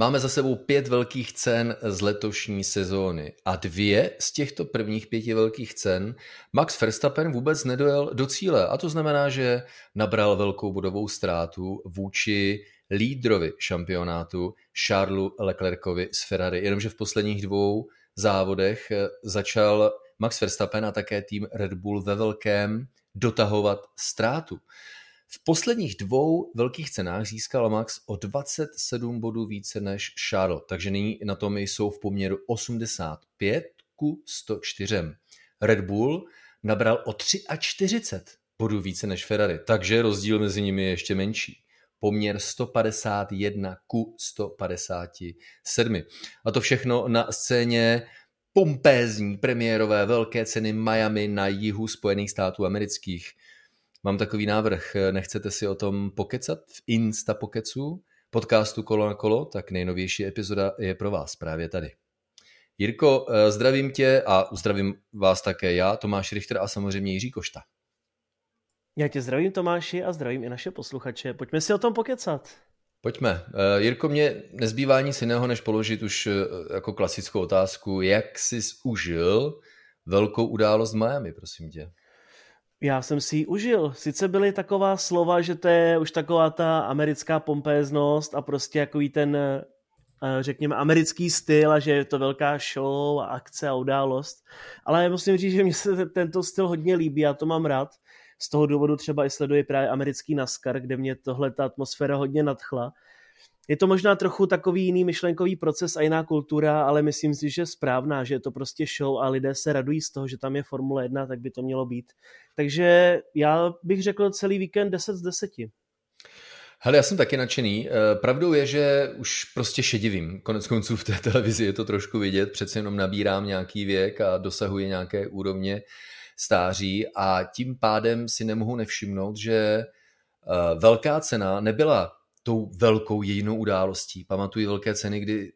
Máme za sebou pět velkých cen z letošní sezóny a dvě z těchto prvních pěti velkých cen Max Verstappen vůbec nedojel do cíle a to znamená, že nabral velkou bodovou ztrátu vůči lídrovi šampionátu Charlesu Leclercovi z Ferrari, jenomže v posledních dvou závodech začal Max Verstappen a také tým Red Bull ve velkém dotahovat ztrátu. V posledních dvou velkých cenách získal Max o 27 bodů více než Charles, takže nyní na tom jsou v poměru 85 ku 104. Red Bull nabral o 43 bodů více než Ferrari, takže rozdíl mezi nimi je ještě menší. Poměr 151 ku 157. A to všechno na scéně pompézní premiérové velké ceny Miami na jihu Spojených států amerických. Mám takový návrh, nechcete si o tom pokecat v Insta Pokecu, podcastu Kolo na kolo, tak nejnovější epizoda je pro vás právě tady. Jirko, eh, zdravím tě a zdravím vás také já, Tomáš Richter a samozřejmě Jiří Košta. Já tě zdravím Tomáši a zdravím i naše posluchače. Pojďme si o tom pokecat. Pojďme. Eh, Jirko, mě nezbývá nic jiného, než položit už eh, jako klasickou otázku, jak jsi užil velkou událost Miami, prosím tě. Já jsem si ji užil. Sice byly taková slova, že to je už taková ta americká pompéznost a prostě jako ten, eh, řekněme, americký styl a že je to velká show a akce a událost. Ale musím říct, že mi se tento styl hodně líbí, já to mám rád. Z toho důvodu třeba i sleduji právě americký NASCAR, kde mě tohle ta atmosféra hodně nadchla. Je to možná trochu takový jiný myšlenkový proces a jiná kultura, ale myslím si, že správná, že je to prostě show a lidé se radují z toho, že tam je Formule 1, tak by to mělo být. Takže já bych řekl celý víkend 10 z 10. Hele, já jsem taky nadšený. Eh, pravdou je, že už prostě šedivím. Konec konců v té televizi je to trošku vidět, přece jenom nabírám nějaký věk a dosahuji nějaké úrovně stáří a tím pádem si nemohu nevšimnout, že eh, velká cena nebyla tou velkou jedinou událostí. Pamatuji velké ceny, kdy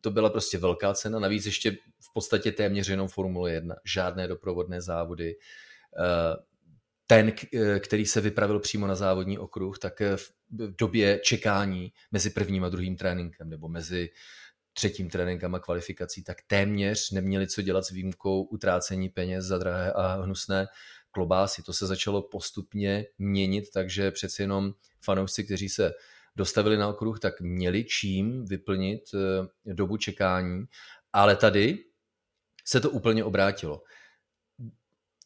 to byla prostě velká cena, navíc ještě v podstatě téměř jenom Formule 1, žádné doprovodné závody. Eh, ten, eh, který se vypravil přímo na závodní okruh, tak v době čekání mezi prvním a druhým tréninkem nebo mezi třetím tréninkem a kvalifikací, tak téměř neměli co dělat s výjimkou utrácení peněz za drahé a hnusné klobásy. To se začalo postupně měnit, takže přeci jenom fanoušci, kteří se dostavili na okruh, tak měli čím vyplnit eh, dobu čekání, ale tady se to úplně obrátilo.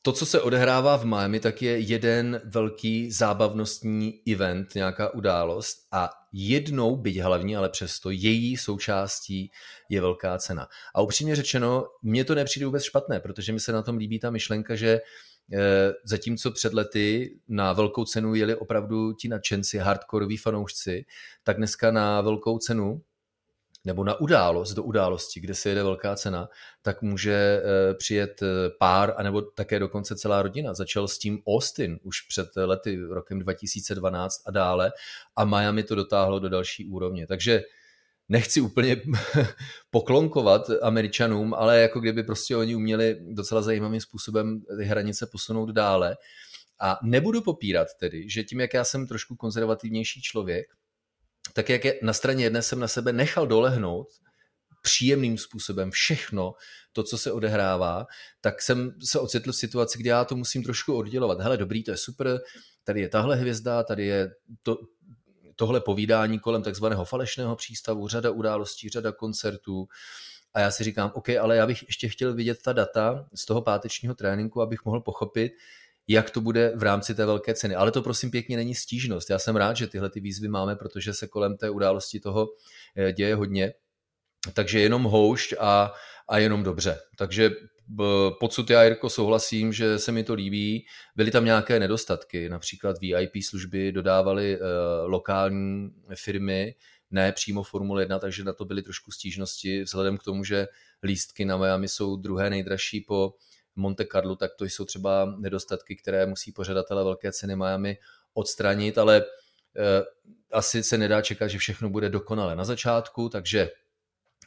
To, co se odehrává v Miami, tak je jeden velký zábavnostní event, nějaká událost. A jednou, byť hlavní, ale přesto její součástí je velká cena. A upřímně řečeno, mně to nepřijde vůbec špatné, protože mi se na tom líbí ta myšlenka, že eh, zatímco před lety na velkou cenu jeli opravdu ti nadšenci, hardkoroví fanoušci, tak dneska na velkou cenu nebo na událost, do události, kde se jede velká cena, tak může eh, přijet eh, pár, anebo také dokonce celá rodina. Začal s tím Austin už před lety, rokem 2012 a dále a Miami to dotáhlo do další úrovně. Takže nechci úplně poklonkovat američanům, ale jako kdyby prostě oni uměli docela zajímavým způsobem ty hranice posunout dále. A nebudu popírat tedy, že tím, jak já jsem trošku konzervativnější člověk, tak jak je na straně jedné jsem na sebe nechal dolehnout příjemným způsobem všechno to, co se odehrává, tak jsem se ocitl v situaci, kdy já to musím trošku oddělovat. Hele, dobrý, to je super, tady je tahle hvězda, tady je to, tohle povídání kolem takzvaného falešného přístavu, řada událostí, řada koncertů. A já si říkám, OK, ale já bych ještě chtěl vidět ta data z toho pátečního tréninku, abych mohl pochopit, jak to bude v rámci té velké ceny. Ale to prosím pěkně není stížnost. Já jsem rád, že tyhle ty výzvy máme, protože se kolem té události toho eh, děje hodně. Takže jenom houšť a, a jenom dobře. Takže podsud já, Jirko, souhlasím, že se mi to líbí. Byly tam nějaké nedostatky, například VIP služby dodávaly uh, lokální firmy, ne přímo Formule 1, takže na to byly trošku stížnosti, vzhledem k tomu, že lístky na Miami jsou druhé nejdražší po Monte Carlo, tak to jsou třeba nedostatky, které musí pořadatelé velké ceny Miami odstranit, ale eh, asi se nedá čekat, že všechno bude dokonale na začátku, takže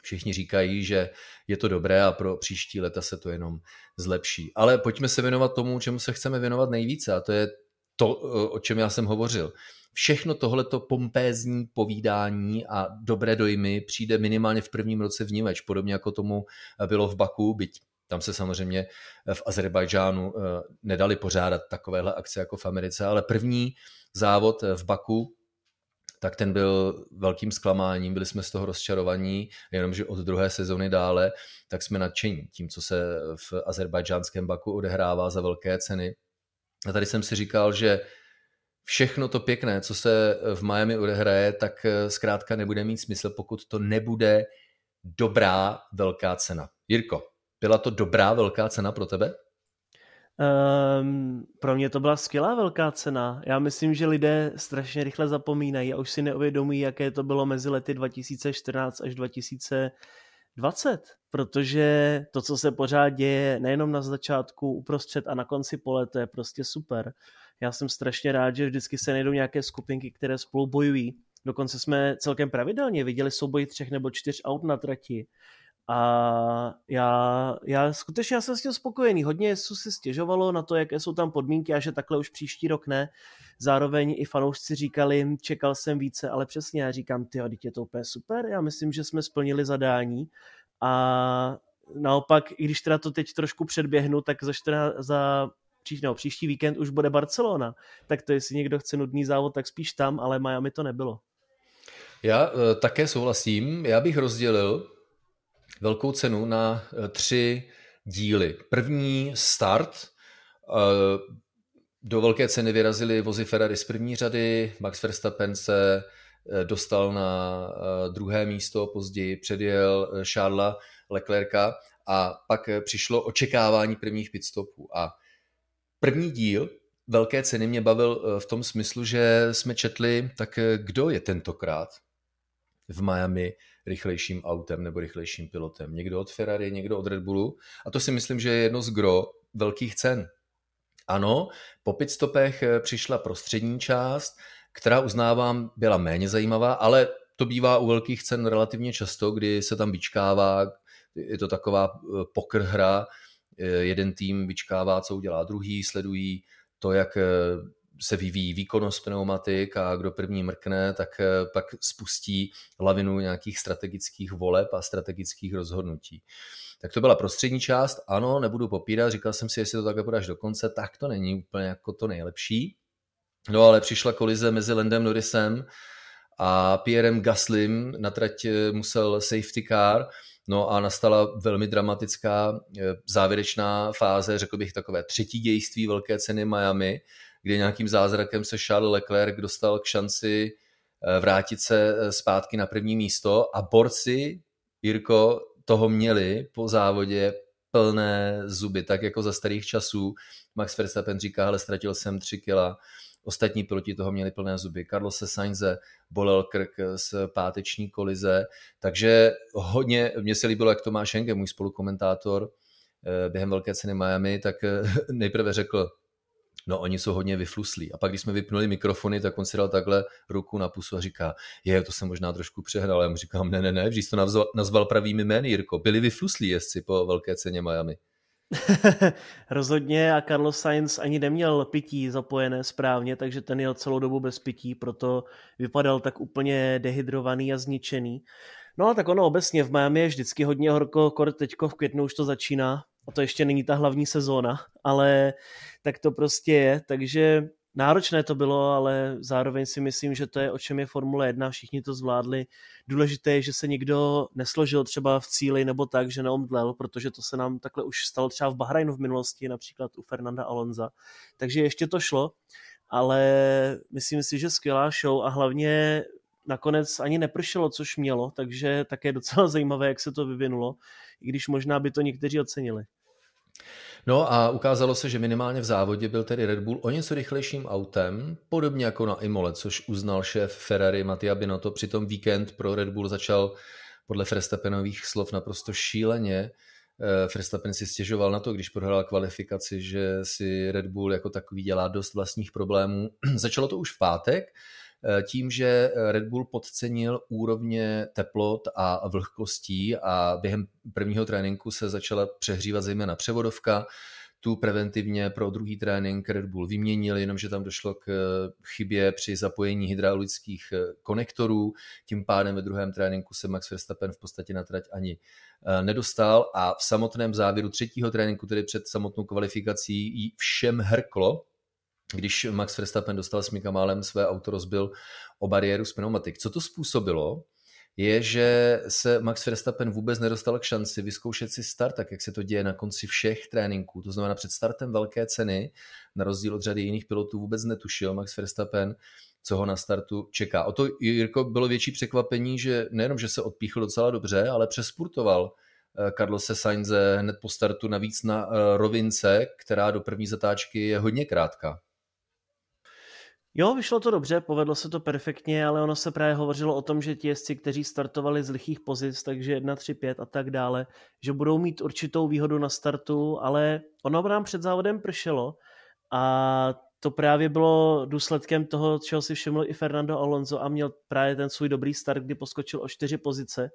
všichni říkají, že je to dobré a pro příští leta se to jenom zlepší. Ale pojďme se věnovat tomu, čemu se chceme věnovat nejvíce a to je to, o čem já jsem hovořil. všechno tohleto pompézní povídání a dobré dojmy přijde minimálně v prvním roce v Niveč, podobně jako tomu bylo v Baku, byť tam se samozřejmě v Azerbajdžánu eh, nedali pořádat takovéhle akce jako v Americe, ale první závod v Baku tak ten byl velkým zklamáním, byli jsme z toho rozčarovaní, jenomže od druhé sezony dále, tak jsme nadšení tím, co se v azerbajdžánském Baku odehrává za velké ceny. A tady jsem si říkal, že všechno to pěkné, co se v Miami odehraje, tak eh, zkrátka nebude mít smysl, pokud to nebude dobrá velká cena. Jirko, byla to dobrá velká cena pro tebe? Um, pro mě to byla skvělá velká cena. Já myslím, že lidé strašně rychle zapomínají a už si neuvědomují, jaké to bylo mezi lety 2014 až 2020, protože to, co se pořád děje, nejenom na začátku, uprostřed a na konci pole, to je prostě super. Já jsem strašně rád, že vždycky se najdou nějaké skupinky, které spolu bojují. Dokonce jsme celkem pravidelně viděli souboj třech nebo čtyř aut na trati a já, já skutečně já jsem s tím spokojený. Hodně jezdců si stěžovalo na to, jaké jsou tam podmínky a že takhle už příští rok ne. Zároveň i fanoušci říkali, čekal jsem více, ale přesně já říkám, ty je to úplně super. Já myslím, že jsme splnili zadání a naopak, i když teda to teď trošku předběhnu, tak za, 14, za příští, no, příští víkend už bude Barcelona. Tak to jestli někdo chce nudný závod, tak spíš tam, ale Miami to nebylo. Já uh, také souhlasím. Já bych rozdělil velkou cenu na eh, tři díly. První start, eh, do velké ceny vyrazili vozy Ferrari z první řady, Max Verstappen se eh, dostal na druhé místo, později předjel Charlesa Leclerca a pak přišlo očekávání prvních pitstopů. A první díl velké ceny mě bavil v tom smyslu, že jsme četli, tak kdo je tentokrát v Miami rychlejším autem nebo rychlejším pilotem. Někdo od Ferrari, někdo od Red Bullu. A to si myslím, že je jedno z gro velkých cen. Ano, po pitstopech eh, přišla prostřední část, která uznávám byla méně zajímavá, ale to bývá u velkých cen relativně často, kdy se tam vyčkává, je to taková eh, pokr hra, eh, jeden tým vyčkává, co udělá druhý, sledují to, jak se vyvíjí výkonnost pneumatik a kdo první mrkne, tak eh, pak spustí lavinu nějakých strategických voleb a strategických rozhodnutí. Tak to byla prostřední část, ano, nebudu popírat, říkal jsem si, jestli to takhle podáš do konce, tak to není úplně jako to nejlepší. No ale přišla kolize mezi Landem Norrisem a Pierrem Gaslym, na trať eh, musel safety car, no a nastala velmi dramatická eh, závěrečná fáze, řekl bych takové třetí dějství velké ceny Miami, kdy nějakým zázrakem se Charles Leclerc dostal k šanci eh, vrátit se eh, zpátky na první místo a borci, Jirko, toho měli po závodě plné zuby, tak jako za starých časů. Max Verstappen říká, ale ztratil jsem tři kila, ostatní proti toho měli plné zuby. Carlos Sainze bolel krk z páteční kolize, takže hodně, mně se líbilo, jak Tomáš Henke, můj spolukomentátor, eh, během velké ceny Miami, tak nejprve řekl, no oni jsou hodně vyfluslí. A pak, když jsme vypnuli mikrofony, tak on si dal takhle ruku na pusu a říká, je, to jsem možná trošku přehnal. Já mu říkám, ne, ne, ne, vždyť to nazval, nazval pravými jmény, Jirko. Byli vyfluslí jezdci po velké ceně Miami. Rozhodně a Carlos Sainz ani neměl pití zapojené správně, takže ten jel celou dobu bez pití, proto vypadal tak úplně dehydrovaný a zničený. No a tak ono obecně v Miami je vždycky hodně horko, kor teďko v květnu už to začíná, a to ještě není ta hlavní sezóna, ale tak to prostě je, takže náročné to bylo, ale zároveň si myslím, že to je o čem je Formule 1, všichni to zvládli. Důležité je, že se nikdo nesložil třeba v cíli nebo tak, že neomdlel, protože to se nám takhle už stalo třeba v Bahrajnu v minulosti, například u Fernanda Alonza. Takže ještě to šlo, ale myslím si, že skvělá show a hlavně nakonec ani nepršelo, což mělo, takže také docela zajímavé, jak se to vyvinulo, i když možná by to někteří ocenili. No a ukázalo se, že minimálně v závodě byl tedy Red Bull o něco rychlejším autem, podobně jako na Imole, což uznal šéf Ferrari Mattia Binotto. Přitom víkend pro Red Bull začal podle Verstappenových slov naprosto šíleně. Eh, Verstappen si stěžoval na to, když prohrál kvalifikaci, že si Red Bull jako takový dělá dost vlastních problémů. Začalo to už v pátek, Eh, tím, že Red Bull podcenil úrovně teplot a vlhkostí a během prvního tréninku se začala přehřívat zejména převodovka, tu preventivně pro druhý trénink Red Bull vyměnil, jenomže tam došlo k eh, chybě při zapojení hydraulických eh, konektorů, tím pádem ve druhém tréninku se Max Verstappen v podstatě na trať ani nedostal. A v samotném závěru třetího tréninku, tedy před samotnou kvalifikací, jí všem hrklo, když Max Verstappen dostal s Mikamálem své auto, rozbil o bariéru z pneumatik. Co to způsobilo? je, že se Max Verstappen vůbec nedostal k šanci vyzkoušet si start, tak jak se to děje na konci všech tréninků. To znamená před startem velké ceny, na rozdíl od řady jiných pilotů vůbec netušil Max Verstappen, co ho na startu čeká. O to, Jirko, bylo větší překvapení, že nejenom, že se odpíchl docela dobře, ale přespurtoval eh, Carlose Sainze hned po startu navíc na eh, rovince, která do první zatáčky je hodně krátká. Jo, vyšlo to dobře, povedlo se to perfektně, ale ono se právě hovořilo o tom, že ti jezdci, kteří startovali z lichých pozic, takže 1, 3, 5 a tak dále, že budou mít určitou výhodu na startu, ale ono nám před závodem pršelo a to právě bylo důsledkem toho, čeho si všiml i Fernando Alonso a měl právě ten svůj dobrý start, kdy poskočil o čtyři pozice,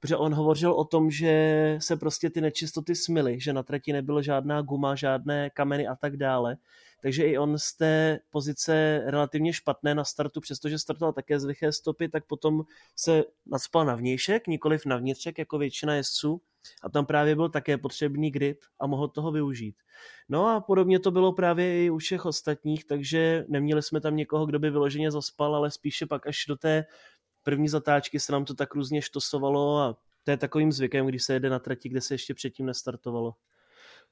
protože on hovořil o tom, že se prostě ty nečistoty smily, že na trati nebylo žádná guma, žádné kameny a tak dále takže i on z té pozice relativně špatné na startu, přestože startoval také z liché stopy, tak potom se nadspal na vnějšek, nikoliv na vnitřek, jako většina jezdců a tam právě byl také potřebný grip a mohl toho využít. No a podobně to bylo právě i u všech ostatních, takže neměli jsme tam někoho, kdo by vyloženě zaspal, ale spíše pak až do té první zatáčky se nám to tak různě štosovalo a to je takovým zvykem, když se jede na trati, kde se ještě předtím nestartovalo.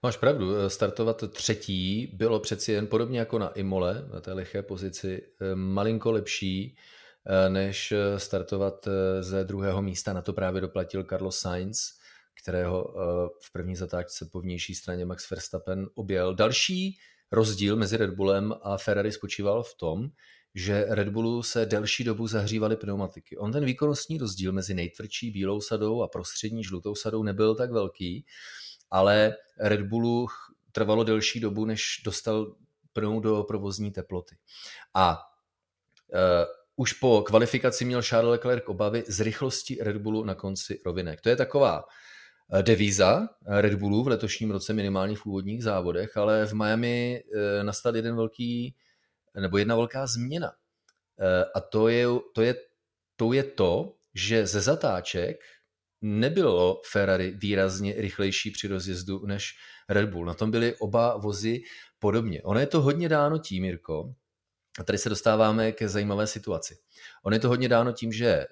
Máš pravdu, eh, startovat třetí bylo přeci jen podobně jako na Imole, na té liché pozici, eh, malinko lepší, eh, než startovat ze druhého místa. Na to právě doplatil Carlos Sainz, kterého v první zatáčce po vnější straně Max Verstappen objel. Další rozdíl mezi Red Bullem a Ferrari spočíval v tom, že Red Bullu se delší dobu zahřívaly pneumatiky. On ten výkonnostní rozdíl mezi nejtvrdší bílou sadou a prostřední žlutou sadou nebyl tak velký, ale Red Bullu trvalo delší dobu, než dostal pnou do provozní teploty. A uh, už po kvalifikaci měl Charles Leclerc obavy z rychlosti Red Bullu na konci rovinek. To je taková e, devíza Red Bullu v letošním roce minimálně v úvodních závodech, ale v Miami uh, nastal jeden velký, nebo jedna velká změna. A to je, to je, to je to, že ze zatáček nebylo Ferrari výrazně rychlejší při rozjezdu než Red Bull. Na tom byly oba vozy podobně. Ono je to hodně dáno tím, Mirko, a tady se dostáváme ke zajímavé situaci. On je to hodně dáno tím, že eh,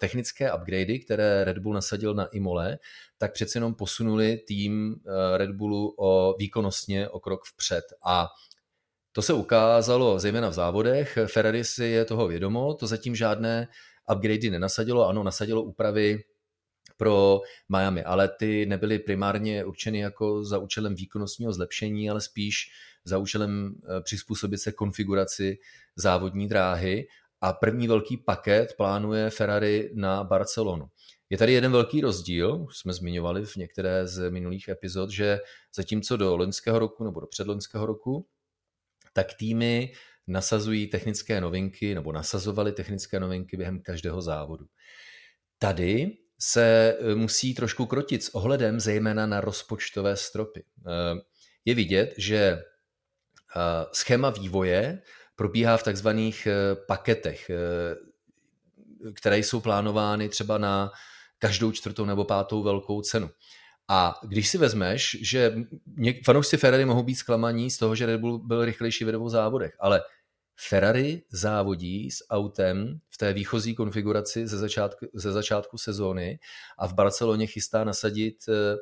technické upgradey, které Red Bull nasadil na Imole, tak přece jenom posunuli tým eh, Red Bullu o výkonnostně o krok vpřed. A to se ukázalo zejména v závodech. Ferrari si je toho vědomo, to zatím žádné upgradey nenasadilo. Ano, nasadilo úpravy pro Miami, ale ty nebyly primárně určeny jako za účelem výkonnostního zlepšení, ale spíš za účelem eh, přizpůsobit se konfiguraci závodní dráhy a první velký paket plánuje Ferrari na Barcelonu. Je tady jeden velký rozdíl, už jsme zmiňovali v některé z minulých epizod, že zatímco do loňského roku nebo do předloňského roku, tak týmy nasazují technické novinky nebo nasazovali technické novinky během každého závodu. Tady se eh, musí trošku krotit s ohledem zejména na rozpočtové stropy. Eh, je vidět, že eh, schéma vývoje probíhá v takzvaných paketech, které jsou plánovány třeba na každou čtvrtou nebo pátou velkou cenu. A když si vezmeš, že fanoušci Ferrari mohou být zklamaní z toho, že Red Bull byl rychlejší ve dvou závodech, ale Ferrari závodí s autem v té výchozí konfiguraci ze začátku, ze začátku sezóny a v Barceloně chystá nasadit eh,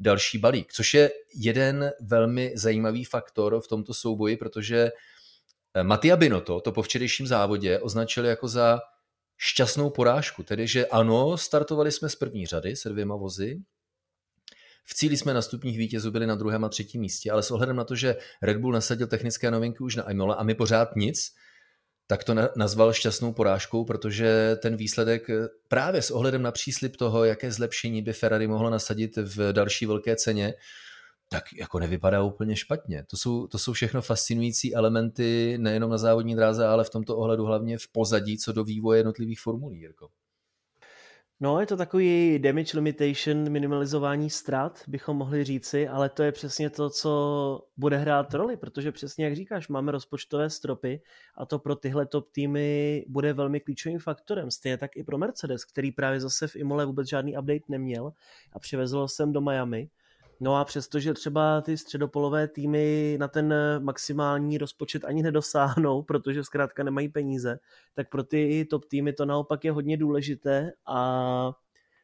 další balík, což je jeden velmi zajímavý faktor v tomto souboji, protože eh, Mattia Binotto to po včerejším závodě označil jako za šťastnou porážku, tedy že ano, startovali jsme z první řady se dvěma vozy, v cíli jsme na stupních vítězů byli na druhém a třetím místě, ale s ohledem na to, že Red Bull nasadil technické novinky už na Imola a my pořád nic, tak to nazval šťastnou porážkou, protože ten výsledek právě s ohledem na příslip toho, jaké zlepšení by Ferrari mohlo nasadit v další velké ceně, tak jako nevypadá úplně špatně. To jsou, to jsou všechno fascinující elementy nejenom na závodní dráze, ale v tomto ohledu hlavně v pozadí, co do vývoje jednotlivých formulí, Jirko. No, je to takový damage limitation, minimalizování ztrát, bychom mohli říci, ale to je přesně to, co bude hrát roli, protože přesně jak říkáš, máme rozpočtové stropy a to pro tyhle top týmy bude velmi klíčovým faktorem. Stejně tak i pro Mercedes, který právě zase v Imole vůbec žádný update neměl a přivezl jsem do Miami. No a přestože třeba ty středopolové týmy na ten maximální rozpočet ani nedosáhnou, protože zkrátka nemají peníze, tak pro ty top týmy to naopak je hodně důležité a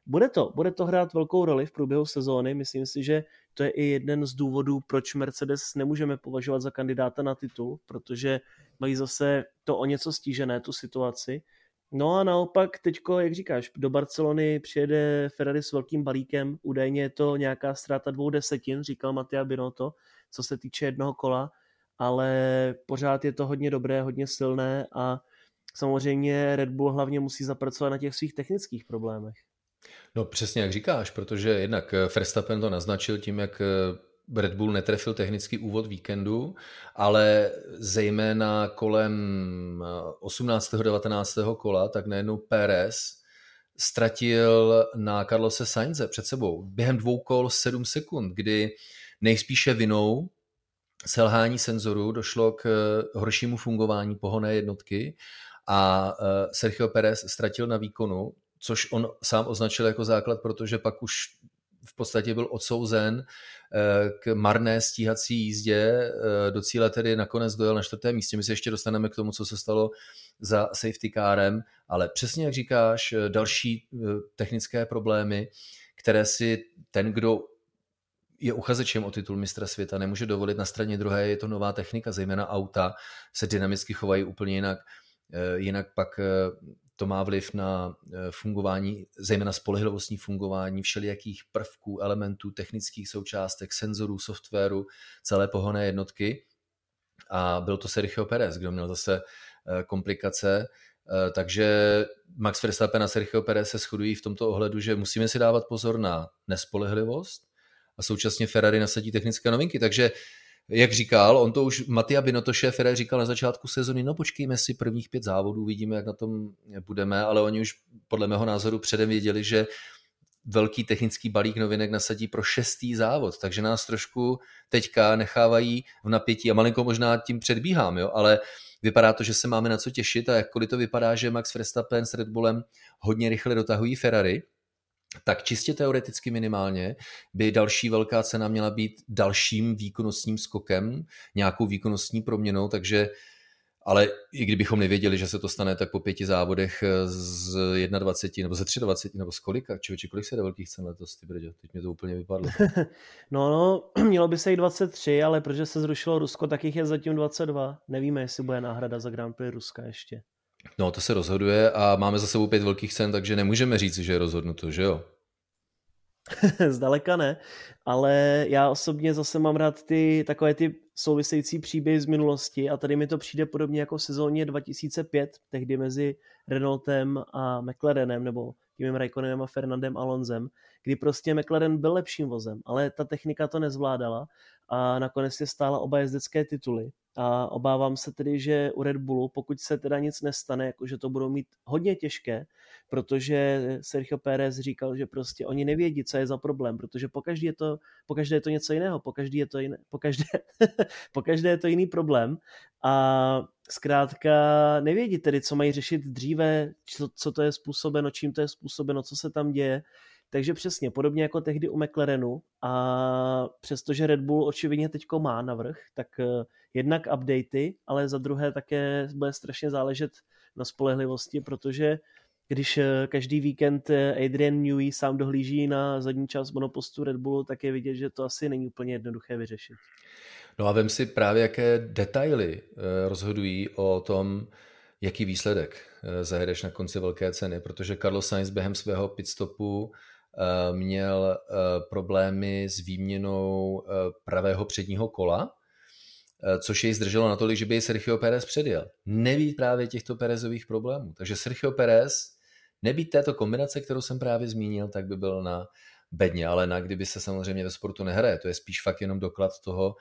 bude to, bude to hrát velkou roli v průběhu sezóny. Myslím si, že to je i jeden z důvodů, proč Mercedes nemůžeme považovat za kandidáta na titul, protože mají zase to o něco stížené, tu situaci. No a naopak teďko, jak říkáš, do Barcelony přijede Ferrari s velkým balíkem, údajně je to nějaká ztráta dvou desetin, říkal Mattia Binotto, co se týče jednoho kola, ale pořád je to hodně dobré, hodně silné a samozřejmě Red Bull hlavně musí zapracovat na těch svých technických problémech. No přesně jak říkáš, protože jednak Verstappen to naznačil tím, jak Red Bull netrefil technický úvod víkendu, ale zejména kolem 18. 19. kola, tak najednou Pérez ztratil na Carlose Sainze před sebou během dvou kol 7 sekund, kdy nejspíše vinou selhání senzorů došlo k horšímu fungování pohonné jednotky a e, Sergio Perez ztratil na výkonu, což on sám označil jako základ, protože pak už v podstatě byl odsouzen eh, k marné stíhací jízdě. Eh, do cíle tedy nakonec dojel na čtvrtém místě. My se ještě dostaneme k tomu, co se stalo za safety kárem, ale přesně jak říkáš, eh, další technické problémy, které si ten, kdo je uchazečem o titul mistra světa, nemůže dovolit. Na straně druhé je to nová technika, zejména auta se dynamicky chovají úplně jinak. Jinak pak to má vliv na eh, fungování, zejména spolehlivostní fungování všelijakých prvků, elementů, technických součástek, senzorů, softwaru, celé pohonné jednotky. A byl to Sergio Perez, kdo měl zase eh, komplikace. Eh, takže Max Verstappen a Sergio Perez se shodují v tomto ohledu, že musíme si dávat pozor na nespolehlivost a současně Ferrari nasadí technické novinky. Takže jak říkal, on to už, Matia Binotto, šéf říkal na začátku sezony, no počkejme si prvních pět závodů, vidíme, jak na tom budeme, ale oni už podle mého názoru předem věděli, že velký technický balík novinek nasadí pro šestý závod, takže nás trošku teďka nechávají v napětí. A malinko možná tím předbíhám, jo, ale vypadá to, že se máme na co těšit a jakkoliv to vypadá, že Max Verstappen s Red Bullem hodně rychle dotahují Ferrari, tak čistě teoreticky minimálně by další velká cena měla být dalším výkonnostním skokem, nějakou výkonnostní proměnou, takže ale i kdybychom nevěděli, že se to stane, tak po pěti závodech z 21 nebo ze 23 nebo z kolika, či kolik se jde velkých cen letos, ty brdě, teď mě to úplně vypadlo. no, no, mělo by se jít 23, ale protože se zrušilo Rusko, tak jich je zatím 22. Nevíme, jestli bude náhrada za Grand Prix Ruska ještě. No, to se rozhoduje a máme za sebou pět velkých cen, takže nemůžeme říct, že je rozhodnuto, že jo? Zdaleka ne, ale já osobně zase mám rád ty takové ty související příběhy z minulosti a tady mi to přijde podobně jako v sezóně 2005, tehdy mezi Renaultem a McLarenem, nebo Kimem Raikkonenem a Fernandem Alonzem, kdy prostě McLaren byl lepším vozem, ale ta technika to nezvládala a nakonec si stála oba jezdecké tituly. A obávám se tedy, že u Red Bullu, pokud se teda nic nestane, jakože to budou mít hodně těžké, protože Sergio Pérez říkal, že prostě oni nevědí, co je za problém, protože pokaždé je to, pokaždé je to něco jiného, pokaždé je to jiné, pokaždé, pokaždé je to jiný problém. A zkrátka nevědí tedy, co mají řešit dříve, co, co to je způsobeno, čím to je způsobeno, co se tam děje takže přesně, podobně jako tehdy u McLarenu a přestože Red Bull očividně teďko má navrh, tak eh, jednak updaty, ale za druhé také bude strašně záležet na spolehlivosti, protože když eh, každý víkend eh, Adrian Newey sám dohlíží na zadní část monopostu Red Bullu, tak je vidět, že to asi není úplně jednoduché vyřešit. No a vem si právě, jaké detaily rozhodují o tom, jaký výsledek zajedeš na konci velké ceny, protože Carlos Sainz během svého pitstopu měl eh, problémy s výměnou eh, pravého předního kola, což jej zdrželo natolik, že by jej Sergio Perez předjel. Nebýt právě těchto Perezových problémů. Takže Sergio Perez, nebýt této kombinace, kterou jsem právě zmínil, tak by byl na bedně, ale na kdyby se samozřejmě ve sportu nehraje. To je spíš fakt jenom doklad toho,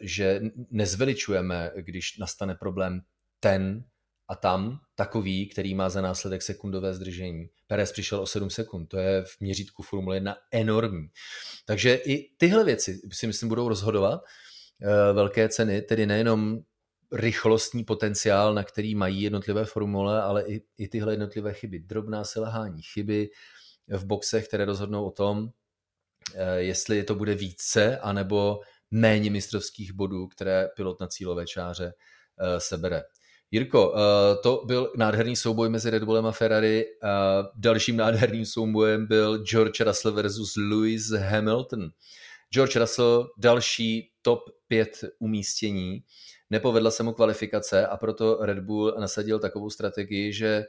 že nezveličujeme, když nastane problém ten a tam takový, který má za následek sekundové zdržení. Perez přišel o 7 sekund, to je v měřítku Formule 1 enormní. Takže i tyhle věci si myslím budou rozhodovat eh, velké ceny, tedy nejenom rychlostní potenciál, na který mají jednotlivé formule, ale i, i tyhle jednotlivé chyby. Drobná selhání, chyby v boxech, které rozhodnou o tom, eh, jestli to bude více anebo méně mistrovských bodů, které pilot na cílové čáře eh, sebere. Jirko, eh, to byl nádherný souboj mezi Red Bullem a Ferrari. Dalším nádherným soubojem byl George Russell versus Lewis Hamilton. George Russell, další top 5 umístění. Nepovedla se mu kvalifikace a proto Red Bull nasadil takovou strategii, že,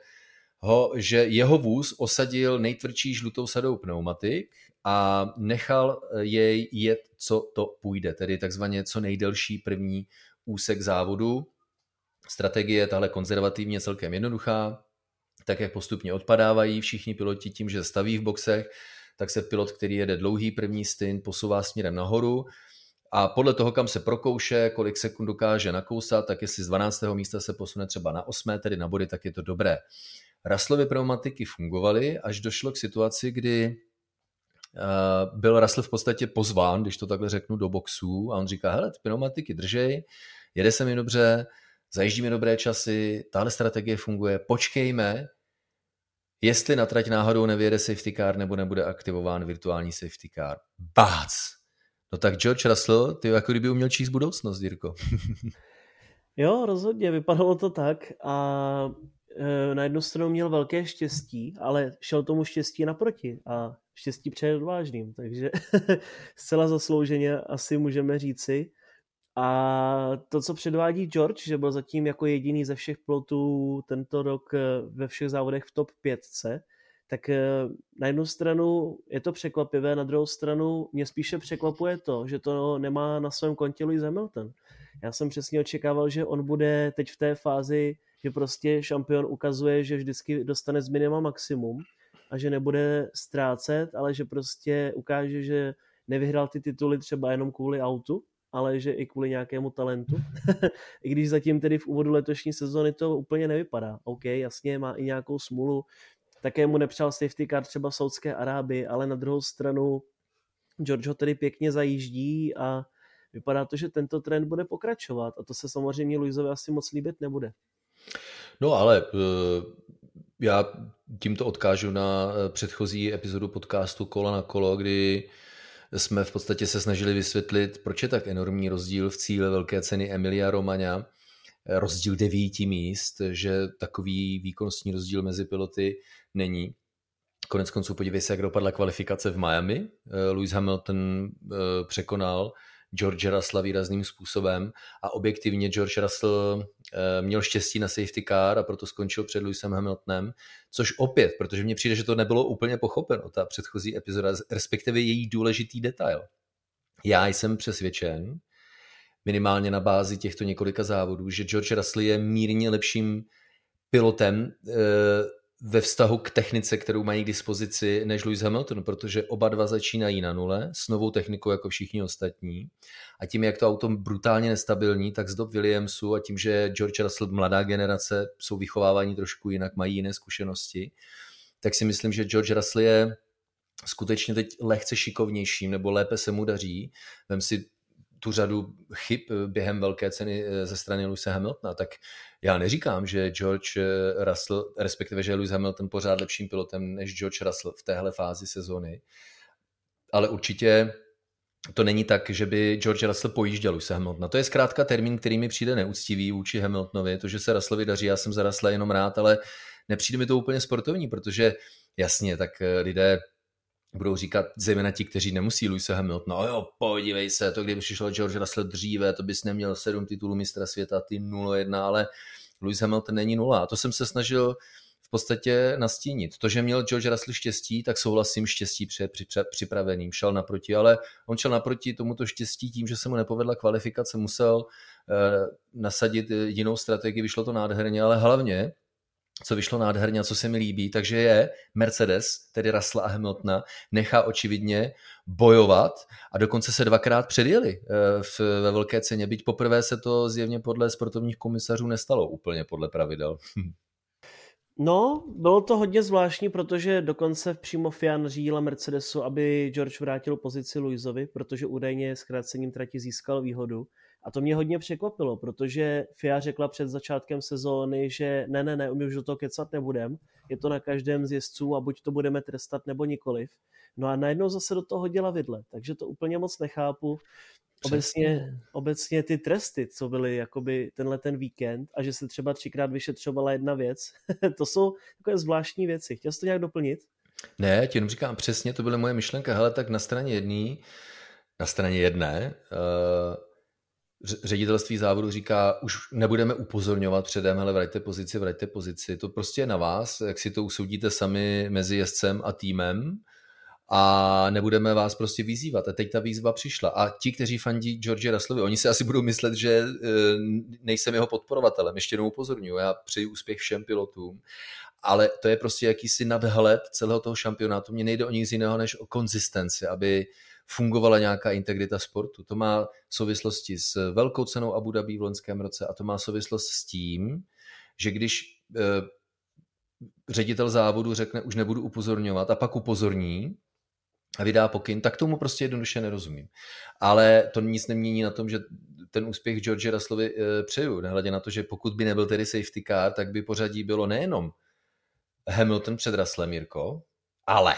ho, že jeho vůz osadil nejtvrdší žlutou sadou pneumatik a nechal jej jet, co to půjde, tedy takzvaně co nejdelší první úsek závodu. Strategie tahle konzervativně celkem jednoduchá, tak jak postupně odpadávají všichni piloti tím, že staví v boxech, tak se pilot, který jede dlouhý první stint, posouvá směrem nahoru a podle toho, kam se prokouše, kolik sekund dokáže nakousat, tak jestli z 12. místa se posune třeba na 8. tedy na body, tak je to dobré. Russellovy pneumatiky fungovaly, až došlo k situaci, kdy uh, byl Russell v podstatě pozván, když to takhle řeknu, do boxu a on říká, hele, pneumatiky držej, jede se mi dobře, zajíždíme dobré časy, tahle strategie funguje, počkejme, jestli na trať náhodou nevyjede safety car nebo nebude aktivován virtuální safety car. Bác! No tak George Russell, ty jako kdyby uměl číst budoucnost, Jirko. jo, rozhodně, vypadalo to tak a e, na jednu stranu měl velké štěstí, ale šel tomu štěstí naproti a štěstí před odvážným, takže zcela zaslouženě asi můžeme říci. A to, co předvádí George, že byl zatím jako jediný ze všech pilotů tento rok e, ve všech závodech v top 5, tak eh, na jednu stranu je to překvapivé, na druhou stranu mě spíše překvapuje to, že to nemá na svém kontě Lewis Hamilton. Já jsem přesně očekával, že on bude teď v té fázi, že prostě šampion ukazuje, že vždycky dostane z minima maximum a že nebude ztrácet, ale že prostě ukáže, že nevyhrál ty tituly třeba jenom kvůli autu, ale že i kvůli nějakému talentu. I když zatím tedy v úvodu letošní sezóny to úplně nevypadá. OK, jasně, má i nějakou smůlu, také mu nepřál safety car třeba v Saudské Arábii, ale na druhou stranu George ho tedy pěkně zajíždí a vypadá to, že tento trend bude pokračovat a to se samozřejmě Luizovi asi moc líbit nebude. No ale eh, já tímto odkážu na eh, předchozí epizodu podcastu Kola na kolo, kdy jsme v podstatě se snažili vysvětlit, proč je tak enormní rozdíl v cíle velké ceny Emilia Romagna, rozdíl devíti míst, že takový výkonnostní rozdíl mezi piloty není. Konec konců podívej se, jak dopadla kvalifikace v Miami. Eh, Lewis Hamilton eh, překonal George Russella výrazným způsobem a objektivně George Russell eh, měl štěstí na safety car a proto skončil před Lewisem Hamiltonem, což opět, protože mně přijde, že to nebylo úplně pochopeno, ta předchozí epizoda, respektive její důležitý detail. Já jsem přesvědčen, minimálně na bázi těchto několika závodů, že George Russell je mírně lepším pilotem ve vztahu k technice, kterou mají k dispozici, než Lewis Hamilton, protože oba dva začínají na nule s novou technikou jako všichni ostatní. A tím, jak to auto brutálně nestabilní, tak z dob Williamsu a tím, že George Russell, mladá generace, jsou vychováváni trošku jinak, mají jiné zkušenosti, tak si myslím, že George Russell je skutečně teď lehce šikovnějším, nebo lépe se mu daří. Vem si tu řadu chyb během velké ceny eh, ze strany Luise Hamiltona, tak já neříkám, že George eh, Russell, respektive že Lewis Hamilton pořád lepším pilotem než George Russell v téhle fázi sezóny, ale určitě to není tak, že by George Russell pojížděl Lewis Hamiltona. To je zkrátka termín, který mi přijde neúctivý vůči Hamiltonovi. To, že se Russellovi daří, já jsem za Russella jenom rád, ale nepřijde mi to úplně sportovní, protože jasně, tak eh, lidé budou říkat, zejména ti, kteří nemusí Luise Hamilton, no jo, podívej se, to kdyby přišel George Russell dříve, to bys neměl sedm titulů mistra světa, ty 0-1, ale Lewis Hamilton není nula. A to jsem se snažil v podstatě nastínit. To, že měl George Russell štěstí, tak souhlasím štěstí před připraveným. Šel naproti, ale on šel naproti tomuto štěstí tím, že se mu nepovedla kvalifikace, musel eh, nasadit jinou strategii, vyšlo to nádherně, ale hlavně co vyšlo nádherně a co se mi líbí, takže je Mercedes, tedy Russell a Hamiltona, nechá očividně bojovat a dokonce se dvakrát předjeli eh, v, ve velké ceně, byť poprvé se to zjevně podle sportovních komisařů nestalo úplně podle pravidel. No, bylo to hodně zvláštní, protože dokonce přímo FIA nařídila Mercedesu, aby George vrátil pozici Luisovi, protože údajně zkrácením trati získal výhodu. A to mě hodně překvapilo, protože FIA řekla před začátkem sezóny, že ne, ne, ne, my už do toho kecat nebudem, je to na každém z jezdců a buď to budeme trestat nebo nikoliv. No a najednou zase do toho hodila vidle, takže to úplně moc nechápu. Obecně, obecně ty tresty, co byly jakoby tenhle ten víkend a že se třeba třikrát vyšetřovala jedna věc, to jsou takové zvláštní věci. Chtěl jsi to nějak doplnit? Ne, ti jenom říkám přesně, to byly moje myšlenky. Hele, tak na straně jedné, na straně jedné, uh, ředitelství závodu říká, už nebudeme upozorňovat předem, ale vraťte pozici, vraťte pozici. To prostě je na vás, jak si to usoudíte sami mezi jezdcem a týmem a nebudeme vás prostě vyzývat. A teď ta výzva přišla. A ti, kteří fandí George Russellovi, oni si asi budou myslet, že e, nejsem jeho podporovatelem. Ještě jednou upozorňuji, já přeji úspěch všem pilotům, ale to je prostě jakýsi nadhled celého toho šampionátu. Mně nejde o nic jiného než o konzistenci, aby fungovala nějaká integrita sportu. To má souvislosti s velkou cenou Abu Dhabi v loňském roce a to má souvislost s tím, že když e, ředitel závodu řekne, už nebudu upozorňovat a pak upozorní, a vydá pokyn, tak tomu prostě jednoduše nerozumím. Ale to nic nemění na tom, že ten úspěch George Russellovi e, přeju, nehledě na to, že pokud by nebyl tedy safety car, tak by pořadí bylo nejenom Hamilton před Russellem, Jirko, ale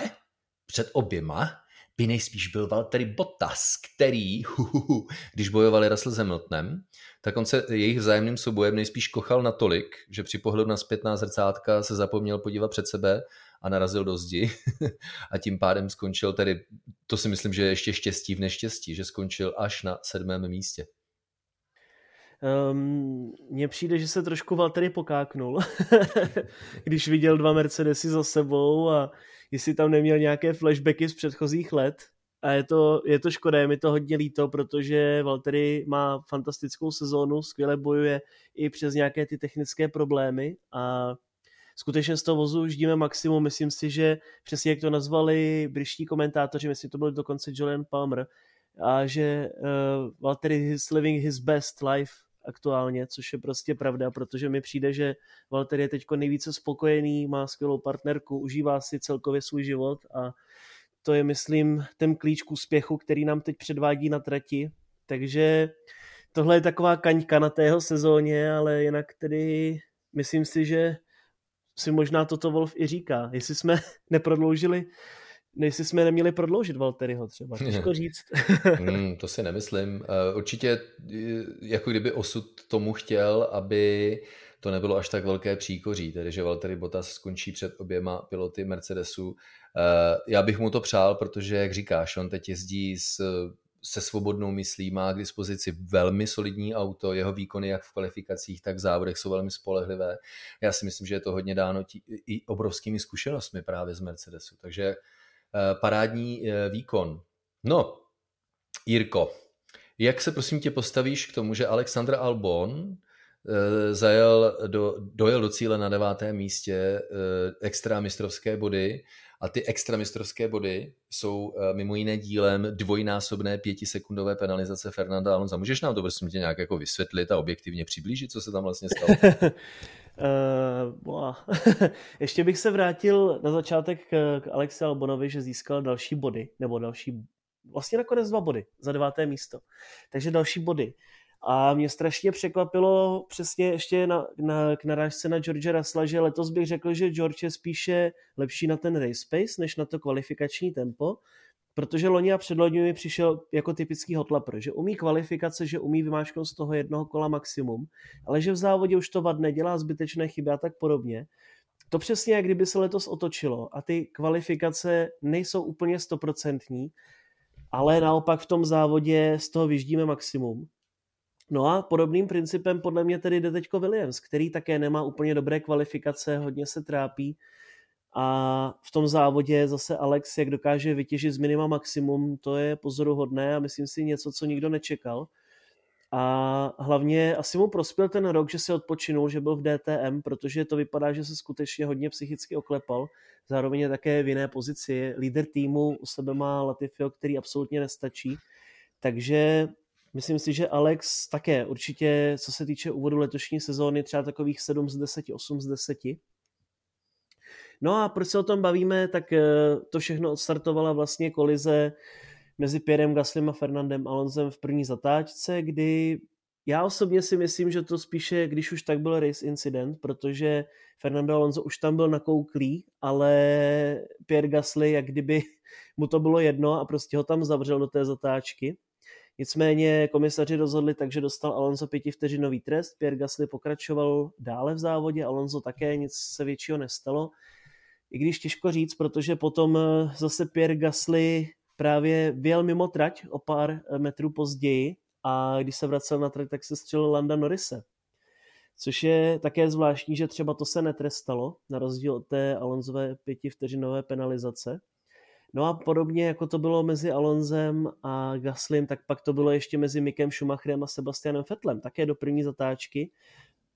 před oběma by nejspíš byl Valtteri Bottas, který, huhuhu, když bojovali Russell s Hamiltonem, tak on se jejich vzájemným soubojem nejspíš kochal natolik, že při pohledu na zpětná zrcátka se zapomněl podívat před sebe a narazil do zdi a tím pádem skončil tedy, to si myslím, že je ještě štěstí v neštěstí, že skončil až na sedmém místě. Um, přijde, že se trošku Valtteri pokáknul, když viděl dva Mercedesy za sebou a jestli tam neměl nějaké flashbacky z předchozích let. A je to, je to škoda, je mi to hodně líto, protože Valtteri má fantastickou sezónu, skvěle bojuje i přes nějaké ty technické problémy a skutečně z toho vozu ždíme maximum. Myslím si, že přesně jak to nazvali britští komentátoři, myslím, to byl dokonce Julian Palmer, a že uh, Valtteri is living his best life aktuálně, což je prostě pravda, protože mi přijde, že Valtteri je teď nejvíce spokojený, má skvělou partnerku, užívá si celkově svůj život a to je, myslím, ten klíč k úspěchu, který nám teď předvádí na trati. Takže tohle je taková kaňka na tého sezóně, ale jinak tedy myslím si, že si možná toto Wolf i říká. Jestli jsme neprodloužili Nejsi jsme neměli prodloužit Valteriho třeba, těžko říct. hmm, to si nemyslím. Eh, určitě jako kdyby osud tomu chtěl, aby to nebylo až tak velké příkoří, tedy že Valtteri Bottas skončí před oběma piloty Mercedesu. Eh, já bych mu to přál, protože, jak říkáš, on teď jezdí s, se svobodnou myslí, má k dispozici velmi solidní auto, jeho výkony jak v kvalifikacích, tak v závodech jsou velmi spolehlivé. Já si myslím, že je to hodně dáno tí, i obrovskými zkušenostmi právě z Mercedesu. Takže Eh, parádní eh, výkon. No, Jirko, jak se prosím tě postavíš k tomu, že Alexandr Albon eh, zajel do, dojel do cíle na devátém místě extra mistrovské body a ty extra mistrovské body jsou mimo jiné dílem dvojnásobné pětisekundové penalizace Fernanda Alonso. Můžeš nám to prosím tě nějak jako vysvětlit a objektivně přiblížit, co se tam vlastně stalo? Uh, Ještě bych se vrátil na začátek k, Alexi Albonovi, že získal další body, nebo další, vlastně nakonec dva body za deváté místo. Takže další body. A mě strašně překvapilo přesně ještě na, na, k narážce na George Russella, že letos bych řekl, že George je spíše lepší na ten race pace, než na to kvalifikační tempo, protože loni a předloni mi přišel jako typický hotlapr, že umí kvalifikace, že umí vymáčknout z toho jednoho kola maximum, ale že v závodě už to vadne, dělá zbytečné chyby a tak podobně. To přesně jak kdyby se letos otočilo a ty kvalifikace nejsou úplně stoprocentní, ale naopak v tom závodě z toho vyždíme maximum. No a podobným principem podle mě tedy jde teďko Williams, který také nemá úplně dobré kvalifikace, hodně se trápí, a v tom závodě zase Alex, jak dokáže vytěžit z minima maximum, to je pozoruhodné a myslím si něco, co nikdo nečekal. A hlavně asi mu prospěl ten rok, že si odpočinul, že byl v DTM, protože to vypadá, že se skutečně hodně psychicky oklepal. Zároveň je také v jiné pozici. Líder týmu u sebe má Latifio, který absolutně nestačí. Takže myslím si, že Alex také určitě, co se týče úvodu letošní sezóny, třeba takových 7 z 10, 8 z 10. No a proč se o tom bavíme, tak eh, to všechno odstartovala vlastně kolize mezi Pierrem Gaslem a Fernandem Alonzem v první zatáčce, kdy já osobně si myslím, že to spíše, když už tak byl race incident, protože Fernando Alonso už tam byl nakouklý, ale Pierre Gasly, jak kdyby mu to bylo jedno a prostě ho tam zavřel do té zatáčky. Nicméně komisaři rozhodli tak, že dostal Alonso pětivteřinový trest, Pierre Gasly pokračoval dále v závodě, Alonso také, nic se většího nestalo. I když těžko říct, protože potom zase Pierre Gasly právě vyjel mimo trať o pár metrů později a když se vracel na trať, tak se střelil Landa Norise. Což je také zvláštní, že třeba to se netrestalo, na rozdíl od té Alonzové pětivteřinové penalizace. No a podobně jako to bylo mezi Alonzem a Gaslym, tak pak to bylo ještě mezi Mikem Schumacherem a Sebastianem Vettelem, také do první zatáčky.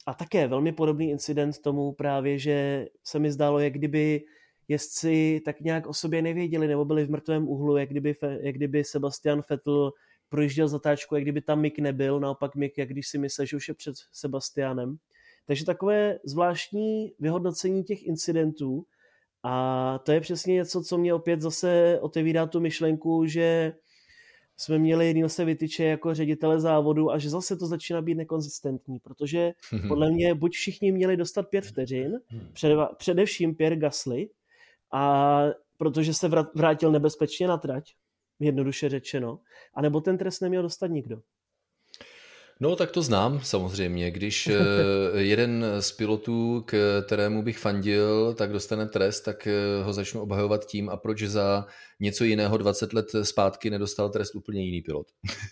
A také velmi podobný incident tomu právě, že se mi zdálo, jak kdyby jezdci tak nějak o sobě nevěděli nebo byli v mrtvém úhlu, jak kdyby, jak kdyby Sebastian Vettel projížděl zatáčku, jak kdyby tam Mick nebyl, naopak Mick, jak když si myslel, že už je před Sebastianem. Takže takové zvláštní vyhodnocení těch incidentů a to je přesně něco, co mě opět zase otevírá tu myšlenku, že jsme měli Nilse Vytyče jako ředitele závodu a že zase to začíná být nekonzistentní, protože podle mě buď všichni měli dostat pět vteřin, především Pierre Gasly, a protože se vrátil nebezpečně na trať, jednoduše řečeno, anebo ten trest neměl dostat nikdo. No, tak to znám samozřejmě. Když eh, jeden z pilotů, kterému bych fandil, tak dostane trest, tak eh, ho začnu obhajovat tím, a proč za něco jiného 20 let zpátky nedostal trest úplně jiný pilot.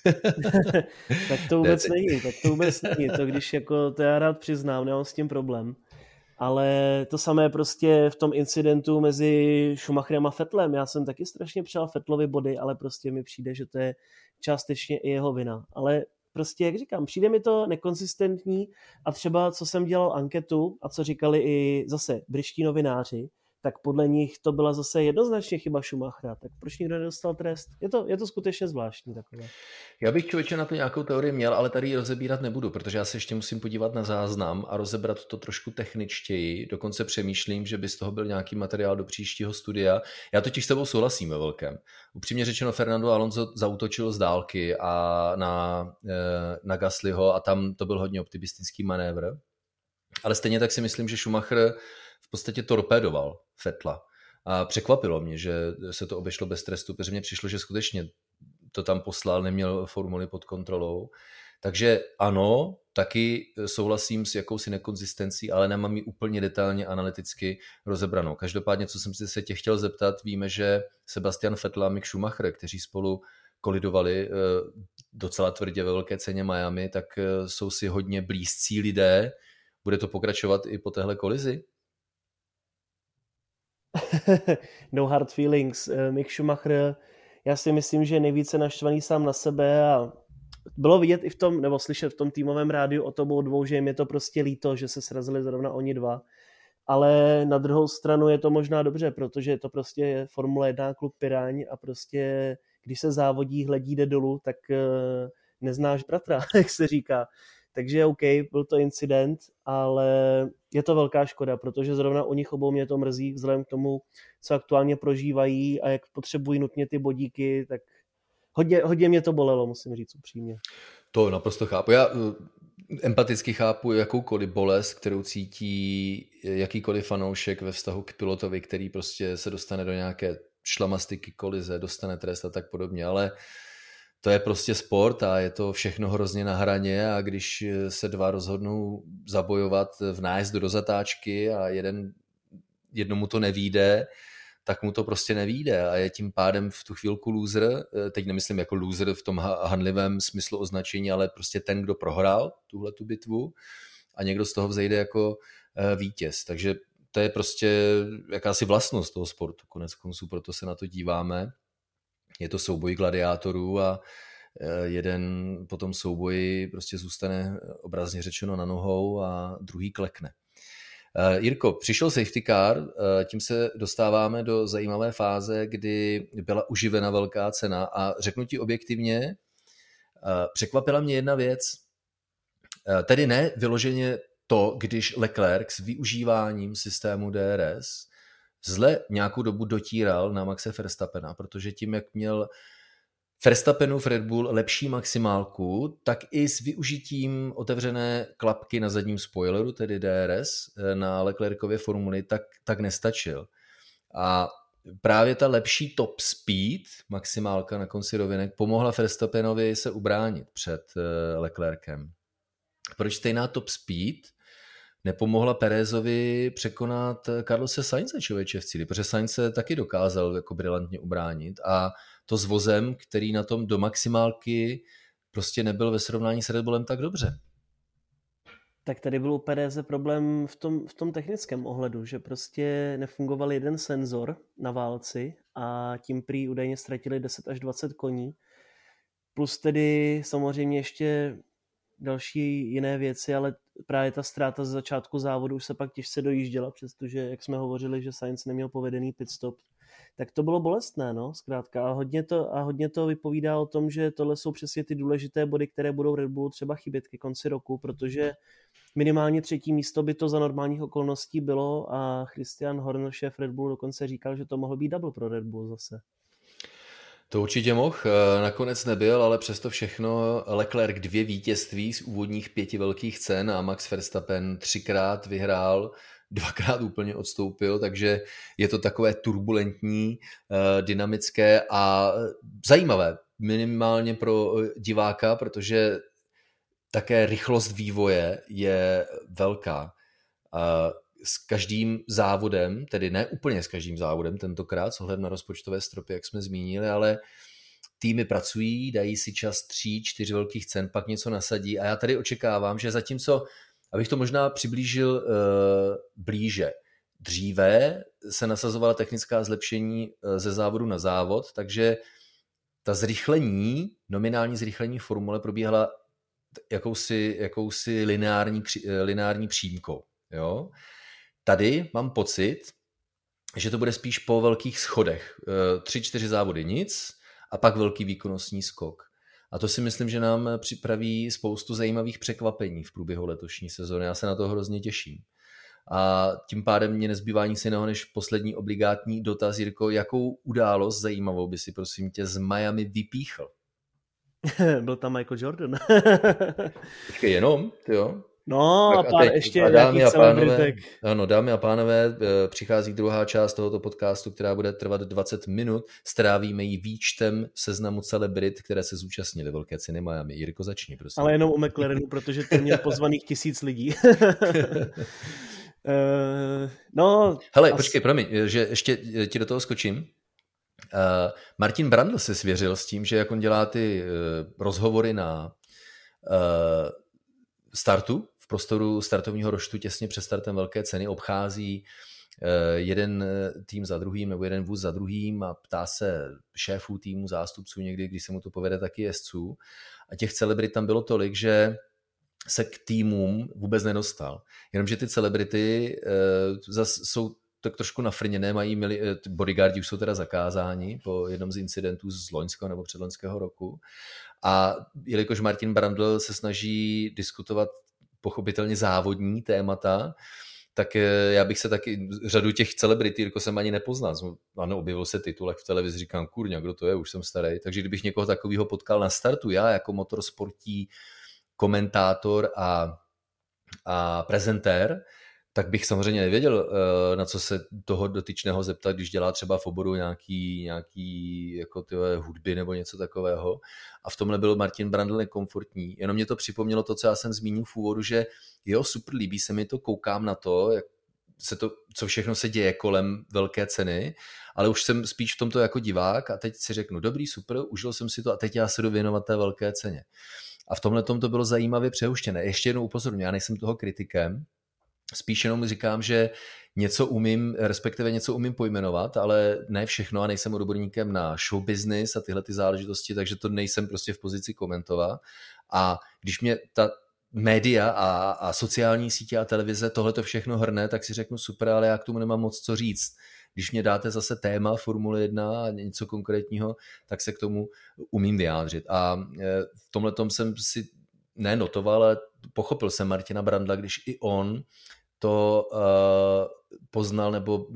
tak to vůbec ne, není, tak to vůbec není. To když jako, to já rád přiznám, nemám s tím problém ale to samé prostě v tom incidentu mezi Schumacherem a Fettlem. Já jsem taky strašně přál Fettlovi body, ale prostě mi přijde, že to je částečně i jeho vina. Ale prostě, jak říkám, přijde mi to nekonsistentní a třeba, co jsem dělal anketu a co říkali i zase britští novináři, tak podle nich to byla zase jednoznačně chyba Schumachera. Tak proč nikdo nedostal trest? Je to, je to skutečně zvláštní takové. Já bych člověče na to nějakou teorii měl, ale tady ji rozebírat nebudu, protože já se ještě musím podívat na záznam a rozebrat to trošku techničtěji. Dokonce přemýšlím, že by z toho byl nějaký materiál do příštího studia. Já totiž s tebou souhlasím ve velkém. Upřímně řečeno, Fernando Alonso zautočil z dálky a na, eh, na Gaslyho a tam to byl hodně optimistický manévr. Ale stejně tak si myslím, že Schumacher v podstatě torpédoval Fetla. A překvapilo mě, že se to obešlo bez trestu, protože mně přišlo, že skutečně to tam poslal, neměl formuly pod kontrolou. Takže ano, taky souhlasím s jakousi nekonzistencí, ale nemám ji úplně detailně analyticky rozebranou. Každopádně, co jsem se tě chtěl zeptat, víme, že Sebastian Vettel a Mick Schumacher, kteří spolu kolidovali eh, docela tvrdě ve velké ceně Miami, tak eh, jsou si hodně blízcí lidé. Bude to pokračovat i po téhle kolizi? no hard feelings. Eh, Mick Schumacher, já si myslím, že je nejvíce naštvaný sám na sebe a bylo vidět i v tom, nebo slyšet v tom týmovém rádiu o tom dvou, že jim je to prostě líto, že se srazili zrovna oni dva. Ale na druhou stranu je to možná dobře, protože je to prostě Formule 1 klub Piráň a prostě když se závodí, hledí jde dolů, tak eh, neznáš bratra, jak se říká. Takže OK, byl to incident, ale je to velká škoda, protože zrovna u nich obou mě to mrzí, vzhledem k tomu, co aktuálně prožívají a jak potřebují nutně ty bodíky, tak hodně, hodně mě to bolelo, musím říct upřímně. To naprosto chápu. Já uh, empaticky chápu jakoukoliv bolest, kterou cítí jakýkoliv fanoušek ve vztahu k pilotovi, který prostě se dostane do nějaké šlamastiky, kolize, dostane trest a tak podobně, ale uh, to je prostě sport a je to všechno hrozně na hraně a když se dva rozhodnou zabojovat v nájezdu do zatáčky a jeden, jednomu to nevíde, tak mu to prostě nevíde a je tím pádem v tu chvilku loser, teď nemyslím jako loser v tom hanlivém smyslu označení, ale prostě ten, kdo prohrál tuhle tu bitvu a někdo z toho vzejde jako eh, vítěz. Takže to je prostě jakási vlastnost toho sportu, konec konců, proto se na to díváme je to souboj gladiátorů a jeden po tom souboji prostě zůstane obrazně řečeno na nohou a druhý klekne. Jirko, přišel safety car, tím se dostáváme do zajímavé fáze, kdy byla uživena velká cena a řeknu ti objektivně, překvapila mě jedna věc, tedy ne vyloženě to, když Leclerc s využíváním systému DRS zle nějakou dobu dotíral na Maxe Verstappena, protože tím, jak měl Verstappenův Red Bull lepší maximálku, tak i s využitím otevřené klapky na zadním spoileru, tedy DRS, eh, na Leclercově formuli, tak, tak nestačil. A právě ta lepší top speed, maximálka na konci rovinek, pomohla Verstappenovi se ubránit před eh, Leclerkem. Proč stejná top speed nepomohla Perezovi překonat Carlose Sainze člověče v cíli, protože Sainz se taky dokázal jako brilantně ubránit a to s vozem, který na tom do maximálky prostě nebyl ve srovnání s Red Bullem tak dobře. Tak tady byl u Pereze problém v tom, v tom technickém ohledu, že prostě nefungoval jeden senzor na válci a tím prý údajně ztratili 10 až 20 koní. Plus tedy samozřejmě ještě další jiné věci, ale právě ta ztráta z začátku závodu už se pak těžce dojížděla, přestože, jak jsme hovořili, že Sainz neměl povedený pit stop, tak to bylo bolestné, no, zkrátka. A hodně, to, a hodně to vypovídá o tom, že tohle jsou přesně ty důležité body, které budou Red Bullu třeba chybět ke konci roku, protože minimálně třetí místo by to za normálních okolností bylo a Christian Horner, šéf Red Bull, dokonce říkal, že to mohlo být double pro Red Bull zase. To určitě mohl, eh, nakonec nebyl, ale přesto všechno. Leclerc dvě vítězství z úvodních pěti velkých cen a Max Verstappen třikrát vyhrál, dvakrát úplně odstoupil, takže je to takové turbulentní, eh, dynamické a zajímavé, minimálně pro diváka, protože také rychlost vývoje je velká s každým závodem, tedy ne úplně s každým závodem tentokrát, s ohledem na rozpočtové stropy, jak jsme zmínili, ale týmy pracují, dají si čas tří, čtyř velkých cen, pak něco nasadí a já tady očekávám, že zatímco, abych to možná přiblížil uh, blíže, dříve se nasazovala technická zlepšení uh, ze závodu na závod, takže ta zrychlení, nominální zrychlení formule probíhala jakousi, jakousi lineární, eh, lineární přímkou. Jo? Tady mám pocit, že to bude spíš po velkých schodech. Eh, tři, čtyři závody nic a pak velký výkonnostní skok. A to si myslím, že nám připraví spoustu zajímavých překvapení v průběhu letošní sezóny. Já se na to hrozně těším. A tím pádem mě nezbývá nic jiného než poslední obligátní dotaz, Jirko, jakou událost zajímavou by si prosím tě z Miami vypíchl? Byl tam Michael Jordan. Počkej, jenom, ty jo? No tak a, pár, teď, ještě a dámy a pánové, ano, dámy a pánové, eh, přichází druhá část tohoto podcastu, která bude trvat 20 minut. Strávíme ji výčtem seznamu celebrit, které se zúčastnily Velké ceny Miami. Jirko, začni, prosím. Ale jenom u McLarenu, protože to měl pozvaných tisíc lidí. Uh, no, Hele, as... počkej, promiň, že ještě ti do toho skočím. Uh, Martin Brandl se svěřil s tím, že jak on dělá ty uh, rozhovory na uh, startu prostoru startovního roštu těsně před startem velké ceny obchází eh, jeden tým za druhým nebo jeden vůz za druhým a ptá se šéfů týmu, zástupců někdy, když se mu to povede, taky jezdců. A těch celebrit tam bylo tolik, že se k týmům vůbec nedostal. Jenomže ty celebrity uh, zase jsou tak trošku nafrněné, mají mili, eh, bodyguardi už jsou teda zakázáni po jednom z incidentů z loňského nebo předloňského roku. A jelikož Martin Brandl se snaží diskutovat pochopitelně závodní témata, tak eh, já bych se taky řadu těch celebrity, jako jsem ani nepoznal. Ano, objevil se titulek v televizi, říkám, kurňa, kdo to je, už jsem starý. Takže kdybych někoho takového potkal na startu, já jako motorsportí komentátor a, a prezentér, tak bych samozřejmě nevěděl, eh, na co se toho dotyčného zeptat, když dělá třeba v oboru nějaký, nějaký jako tyhle hudby nebo něco takového. A v tomhle byl Martin Brandl nekomfortní. Jenom mě to připomnělo to, co já jsem zmínil v úvodu, že jo, super, líbí se mi to, koukám na to, jak se to, co všechno se děje kolem velké ceny, ale už jsem spíš v tomto jako divák a teď si řeknu, dobrý, super, užil jsem si to a teď já se jdu věnovat té velké ceně. A v tomhle tom to bylo zajímavě přehuštěné. Ještě jednou upozorňuji, já nejsem toho kritikem, spíš jenom říkám, že něco umím, respektive něco umím pojmenovat, ale ne všechno a nejsem odborníkem na show business a tyhle ty záležitosti, takže to nejsem prostě v pozici komentovat. A když mě ta média a, a sociální sítě a televize tohle to všechno hrne, tak si řeknu super, ale já k tomu nemám moc co říct. Když mě dáte zase téma Formule 1 a něco konkrétního, tak se k tomu umím vyjádřit. A e, v tomhle jsem si nenotoval, ale pochopil jsem Martina Brandla, když i on to uh, poznal nebo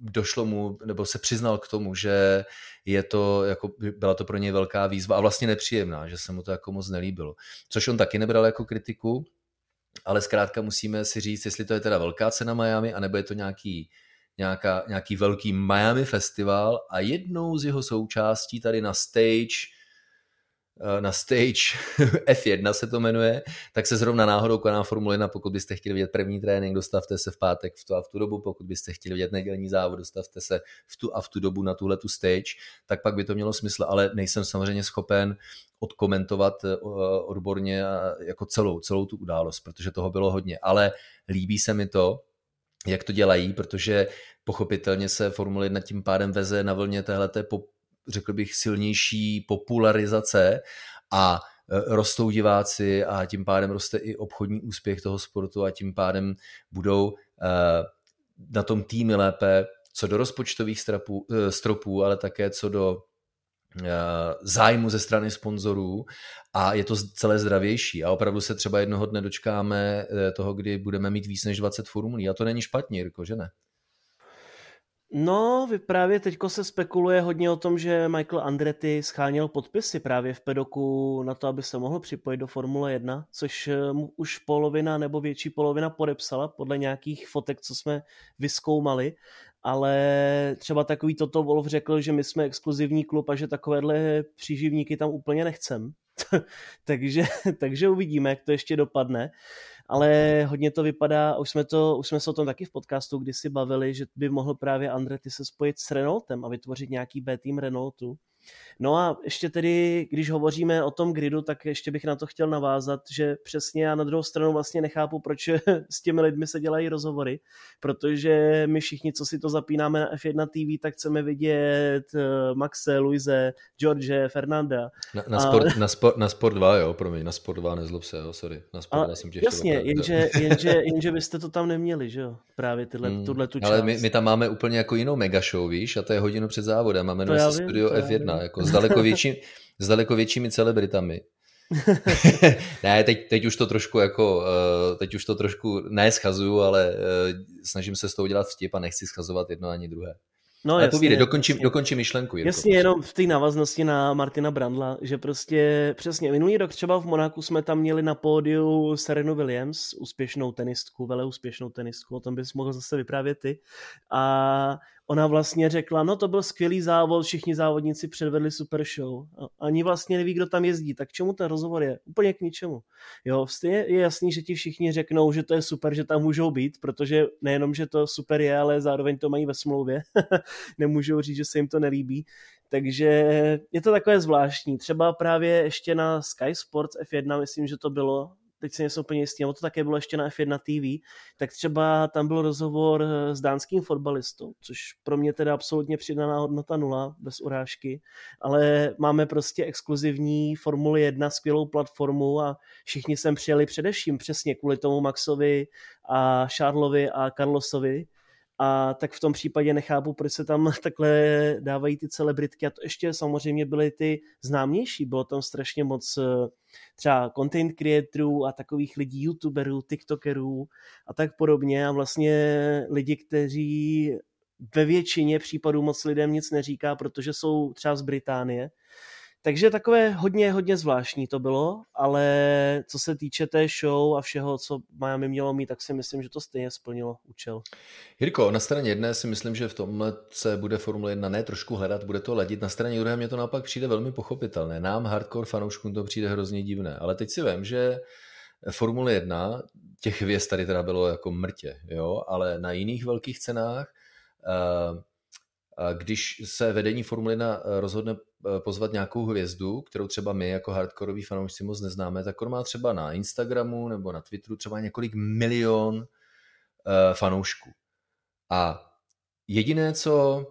došlo mu, nebo se přiznal k tomu, že je to, jako, byla to pro něj velká výzva a vlastně nepříjemná, že se mu to jako moc nelíbilo. Což on taky nebral jako kritiku, ale zkrátka musíme si říct, jestli to je teda velká cena Miami, anebo je to nějaký, nějaká, nějaký velký Miami festival a jednou z jeho součástí tady na stage na stage F1 se to jmenuje, tak se zrovna náhodou koná Formule 1, pokud byste chtěli vidět první trénink, dostavte se v pátek v tu a v tu dobu, pokud byste chtěli vidět nedělní závod, dostavte se v tu a v tu dobu na tuhle tu stage, tak pak by to mělo smysl, ale nejsem samozřejmě schopen odkomentovat eh, odborně jako celou, celou tu událost, protože toho bylo hodně, ale líbí se mi to, jak to dělají, protože pochopitelně se Formule 1 tím pádem veze na vlně téhleté řekl bych, silnější popularizace a e, rostou diváci a tím pádem roste i obchodní úspěch toho sportu a tím pádem budou e, na tom týmy lépe co do rozpočtových stropů, e, stropů, ale také co do zájmu ze strany sponzorů a je to celé zdravější a opravdu se třeba jednoho dne dočkáme toho, kdy budeme mít víc než 20 formulí a to není špatně, Jirko, že ne? No, právě teďko se spekuluje hodně o tom, že Michael Andretti scháněl podpisy právě v pedoku na to, aby se mohl připojit do Formule 1, což eh, mu už polovina nebo větší polovina podepsala podle nějakých fotek, co jsme vyskoumali, ale třeba takový Toto Wolf řekl, že my jsme exkluzivní klub a že takovéhle příživníky tam úplně nechcem. takže, takže uvidíme, jak to ještě dopadne ale hodně to vypadá, už jsme, to, už jsme se o tom taky v podcastu kdysi bavili, že by mohl právě Andretti se spojit s Renaultem a vytvořit nějaký B tým Renaultu. No a ještě tedy, když hovoříme o tom gridu, tak ještě bych na to chtěl navázat, že přesně já na druhou stranu vlastně nechápu, proč s těmi lidmi se dělají rozhovory, protože my všichni, co si to zapínáme na F1 TV, tak chceme vidět eh, Maxe, Luise, George, Fernanda. Na, na, sport, a... na, sport, na Sport 2, jo, promiň, na Sport 2, nezlob se, jo, sorry. Na Sport 2 jsem tě Jasně, jenže, jenže, jenže byste to tam neměli, že jo, právě tyhle, hmm, tuhle tu část. Ale my, my, tam máme úplně jako jinou mega show, víš, a to je hodinu před závodem, máme se Studio F1, možná, jako s daleko, větší, s daleko většími celebritami. ne, teď, teď už to trošku jako, eh, teď už to trošku neschazuju, ale eh, snažím se s tou dělat vtip a nechci schazovat jedno ani druhé. No, Ale jasně, povídej, dokončím, jasně. dokončím myšlenku. Jirko, jasně, jenom v té návaznosti na Martina Brandla, že prostě přesně minulý rok třeba v Monaku jsme tam měli na pódiu Serenu Williams, úspěšnou tenistku, vele úspěšnou tenistku, o tom bys mohl zase vyprávět ty. A ona vlastně řekla, no to byl skvělý závod, všichni závodníci předvedli super show. A ani vlastně neví, kdo tam jezdí, tak čemu ten rozhovor je? Úplně k ničemu. Jo, je, je jasný, že ti všichni řeknou, že to je super, že tam můžou být, protože nejenom, že to super je, ale zároveň to mají ve smlouvě. Nemůžou říct, že se jim to nelíbí. Takže je to takové zvláštní. Třeba právě ještě na Sky Sports F1, myslím, že to bylo, teď se nejsem úplně jistý, to také bylo ještě na F1 TV, tak třeba tam byl rozhovor eh, s dánským fotbalistou, což pro mě teda absolutně přidaná hodnota nula, bez urážky, ale máme prostě exkluzivní Formuli 1, skvělou platformu a všichni sem přijeli především přesně kvůli tomu Maxovi a Charlesovi a Carlosovi, a tak v tom případě nechápu, proč se tam takhle dávají ty celebritky. A to ještě samozřejmě byly ty známější, bylo tam strašně moc eh, třeba content creatorů a takových lidí, youtuberů, tiktokerů a tak podobně. A vlastně lidi, kteří ve většině případů moc lidem nic neříká, protože jsou třeba z Británie, takže takové hodně, hodně zvláštní to bylo, ale co se týče té show a všeho, co Miami mělo mít, tak si myslím, že to stejně splnilo účel. Jirko, na straně jedné si myslím, že v tomhle se bude Formule 1 ne trošku hledat, bude to ladit. Na straně druhé mě to naopak přijde velmi pochopitelné. Nám, hardcore fanouškům, to přijde hrozně divné. Ale teď si vím, že Formule 1, těch hvězd tady teda bylo jako mrtě, jo, ale na jiných velkých cenách uh, když se vedení Formule 1 eh, rozhodne eh, pozvat nějakou hvězdu, kterou třeba my jako hardkorový fanoušci moc neznáme, tak on má třeba na Instagramu nebo na Twitteru třeba několik milion fanoušků. A jediné, co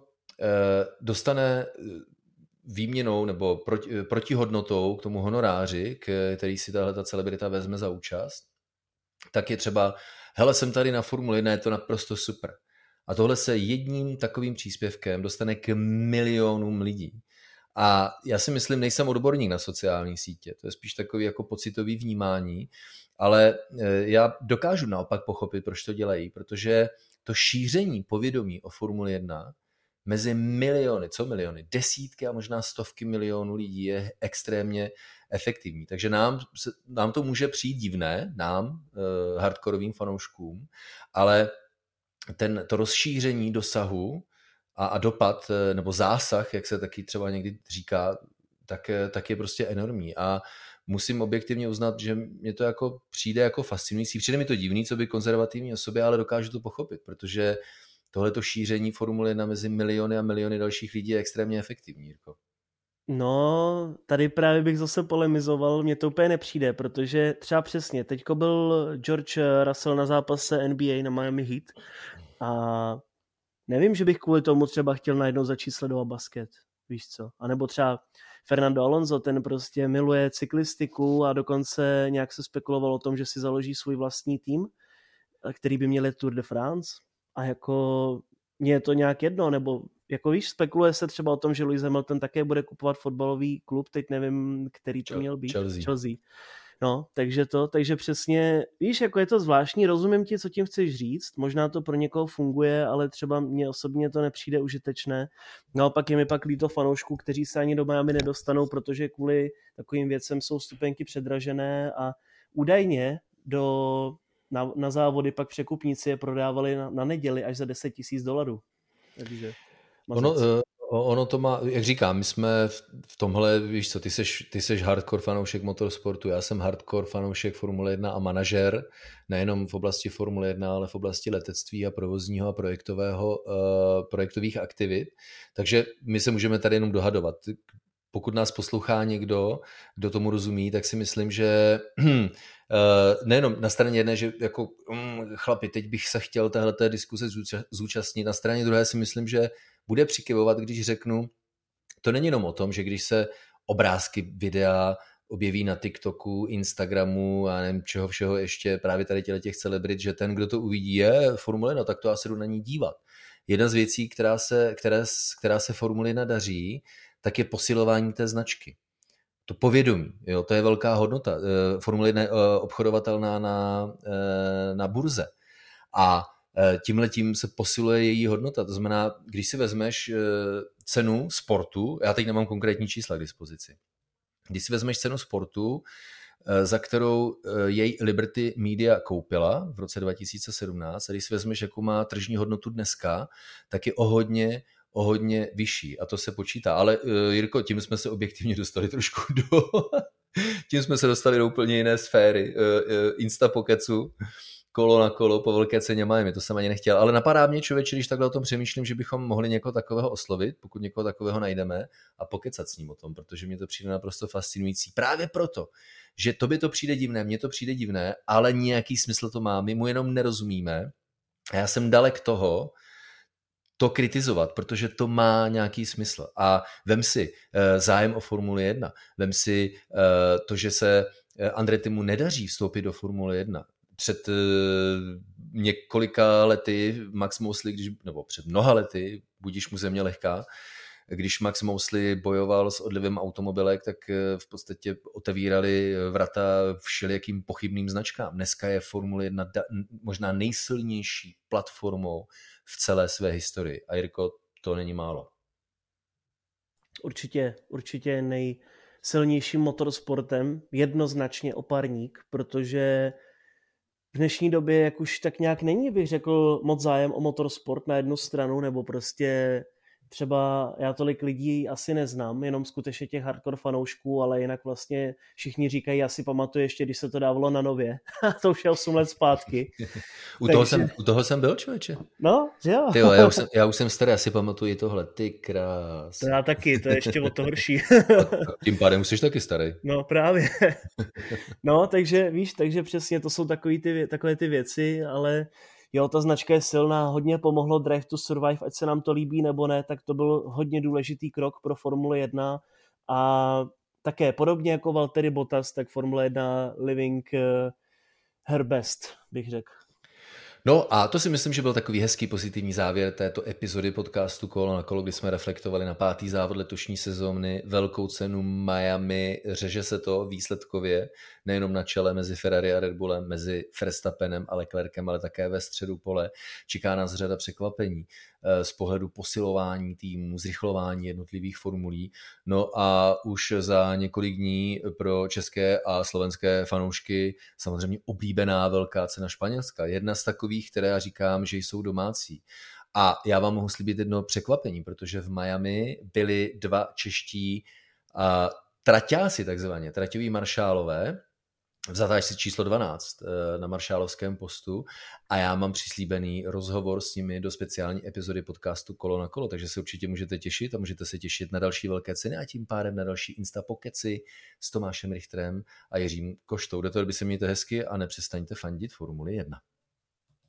dostane výměnou nebo proti, protihodnotou k tomu honoráři, který si tahle ta celebrita vezme za účast, tak je třeba, hele, jsem tady na Formule 1, je to naprosto super. A tohle se jedním takovým příspěvkem dostane k milionům lidí. A já si myslím, nejsem odborník na sociální sítě, to je spíš takový jako pocitový vnímání, ale e, já dokážu naopak pochopit, proč to dělají, protože to šíření povědomí o Formuli 1 mezi miliony, co miliony, desítky a možná stovky milionů lidí je extrémně efektivní. Takže nám, nám to může přijít divné, nám, eh, hardkorovým fanouškům, ale ten, to rozšíření dosahu a, a dopad, eh, nebo zásah, jak se taky třeba někdy říká, tak, eh, tak je prostě enormní. A musím objektivně uznat, že mě to jako přijde jako fascinující. Přijde mi to divný, co by konzervativní osobě, ale dokážu to pochopit, protože tohleto šíření Formule 1 mezi miliony a miliony dalších lidí je extrémně efektivní. Jirko. No, tady právě bych zase polemizoval, mně to úplně nepřijde, protože třeba přesně, teďko byl George Russell na zápase NBA na Miami Heat a nevím, že bych kvůli tomu třeba chtěl najednou začít sledovat basket, víš co, a nebo třeba Fernando Alonso, ten prostě miluje cyklistiku a dokonce nějak se spekulovalo o tom, že si založí svůj vlastní tým, který by měl Tour de France. A jako mně je to nějak jedno, nebo jako víš, spekuluje se třeba o tom, že Lewis Hamilton také bude kupovat fotbalový klub, teď nevím, který to měl být. Chelsea. Chelsea. No, takže to, takže přesně, víš, jako je to zvláštní, rozumím ti, co tím chceš říct, možná to pro někoho funguje, ale třeba mně osobně to nepřijde užitečné. Naopak je mi pak líto fanoušků, kteří se ani do Miami nedostanou, protože kvůli takovým věcem jsou stupenky předražené a údajně do na, na závody pak překupníci je prodávali na, na neděli až za 10 tisíc dolarů. Takže ono, uh, ono to má, jak říkám, my jsme v, v tomhle, víš co, ty seš, ty seš hardcore fanoušek motorsportu, já jsem hardcore fanoušek Formule 1 a manažer, nejenom v oblasti Formule 1, ale v oblasti letectví a provozního a projektového, uh, projektových aktivit. Takže my se můžeme tady jenom dohadovat pokud nás poslouchá někdo, kdo tomu rozumí, tak si myslím, že eh, nejenom na straně jedné, že jako mm, chlapi, teď bych se chtěl téhleté diskuse zúčastnit, na straně druhé si myslím, že bude přikyvovat, když řeknu, to není jenom o tom, že když se obrázky, videa objeví na TikToku, Instagramu a nevím čeho všeho ještě právě tady těle těch celebrit, že ten, kdo to uvidí, je Formule 1, tak to se jdu na ní dívat. Jedna z věcí, která se, která, která se Formule 1 daří, tak je posilování té značky. To povědomí, jo, to je velká hodnota. Eh, Formule 1 je eh, obchodovatelná na, eh, na burze. A tímhle tím se posiluje její hodnota. To znamená, když si vezmeš cenu sportu, já teď nemám konkrétní čísla k dispozici, když si vezmeš cenu sportu, za kterou jej Liberty Media koupila v roce 2017, a když si vezmeš, jakou má tržní hodnotu dneska, tak je o hodně, o hodně vyšší a to se počítá. Ale uh, Jirko, tím jsme se objektivně dostali trošku do... tím jsme se dostali do úplně jiné sféry. Uh, uh, Insta Pokecu, kolo na kolo po velké ceně Miami, to jsem ani nechtěl. Ale napadá mě člověče, když takhle o tom přemýšlím, že bychom mohli někoho takového oslovit, pokud někoho takového najdeme a pokecat s ním o tom, protože mě to přijde naprosto fascinující. Právě proto, že to by to přijde divné, mně to přijde divné, ale nějaký smysl to má, my mu jenom nerozumíme. A já jsem dalek toho, to kritizovat, protože to má nějaký smysl. A vem si uh, zájem o Formuli 1, vem si uh, to, že se eh, Andretimu nedaří vstoupit do Formule 1. Před několika lety Max Mosley, když, nebo před mnoha lety, budíš mu země lehká, když Max Mosley bojoval s odlivem automobilek, tak v podstatě otevírali vrata všelijakým pochybným značkám. Dneska je Formule 1 možná nejsilnější platformou v celé své historii. A Jirko, to není málo. Určitě, určitě nejsilnějším motorsportem, jednoznačně oparník, protože v dnešní době, jak už tak nějak není, bych řekl, moc zájem o motorsport na jednu stranu, nebo prostě třeba já tolik lidí asi neznám, jenom skutečně těch hardcore fanoušků, ale jinak vlastně všichni říkají, já si pamatuju ještě, když se to dávalo na nově. to už je 8 let zpátky. u, Takže... toho jsem, u toho jsem byl, člověče. No, že jo. Tyjo, já, už jsem, já už jsem starý, asi pamatuju tohle, ty krás. To já taky, to je ještě o to horší. Tím pádem jsi taky starý. No, právě. no, takže víš, takže přesně to jsou takový ty, takové ty věci, ale jo, ta značka je silná, hodně pomohlo Drive to Survive, ať se nám to líbí nebo ne, tak to byl hodně důležitý krok pro Formule 1 a také podobně jako Valtteri Bottas, tak Formule 1 living uh, her best, bych řekl. No a to si myslím, že byl takový hezký pozitivní závěr této epizody podcastu Kolo na kolo, kdy jsme reflektovali na pátý závod letošní sezóny, velkou cenu Miami, řeže se to výsledkově, nejenom na čele mezi Ferrari a Red Bullem, mezi Verstappenem a Leclerkem, ale také ve středu pole. Čeká nás řada překvapení. Eh, z pohledu posilování týmu, zrychlování jednotlivých formulí. No a už za několik dní pro české a slovenské fanoušky samozřejmě oblíbená velká cena Španělska. Jedna z takových, které já říkám, že jsou domácí. A já vám mohu slíbit jedno překvapení, protože v Miami byli dva čeští a traťáci takzvaně, traťoví maršálové, v zatáčce číslo 12 eh, na Maršálovském postu a já mám přislíbený rozhovor s nimi do speciální epizody podcastu Kolo na kolo, takže se určitě můžete těšit a můžete se těšit na další velké ceny a tím pádem na další Insta Pokeci s Tomášem Richterem a Jiřím Koštou. Do toho by se mějte hezky a nepřestaňte fandit Formuli 1.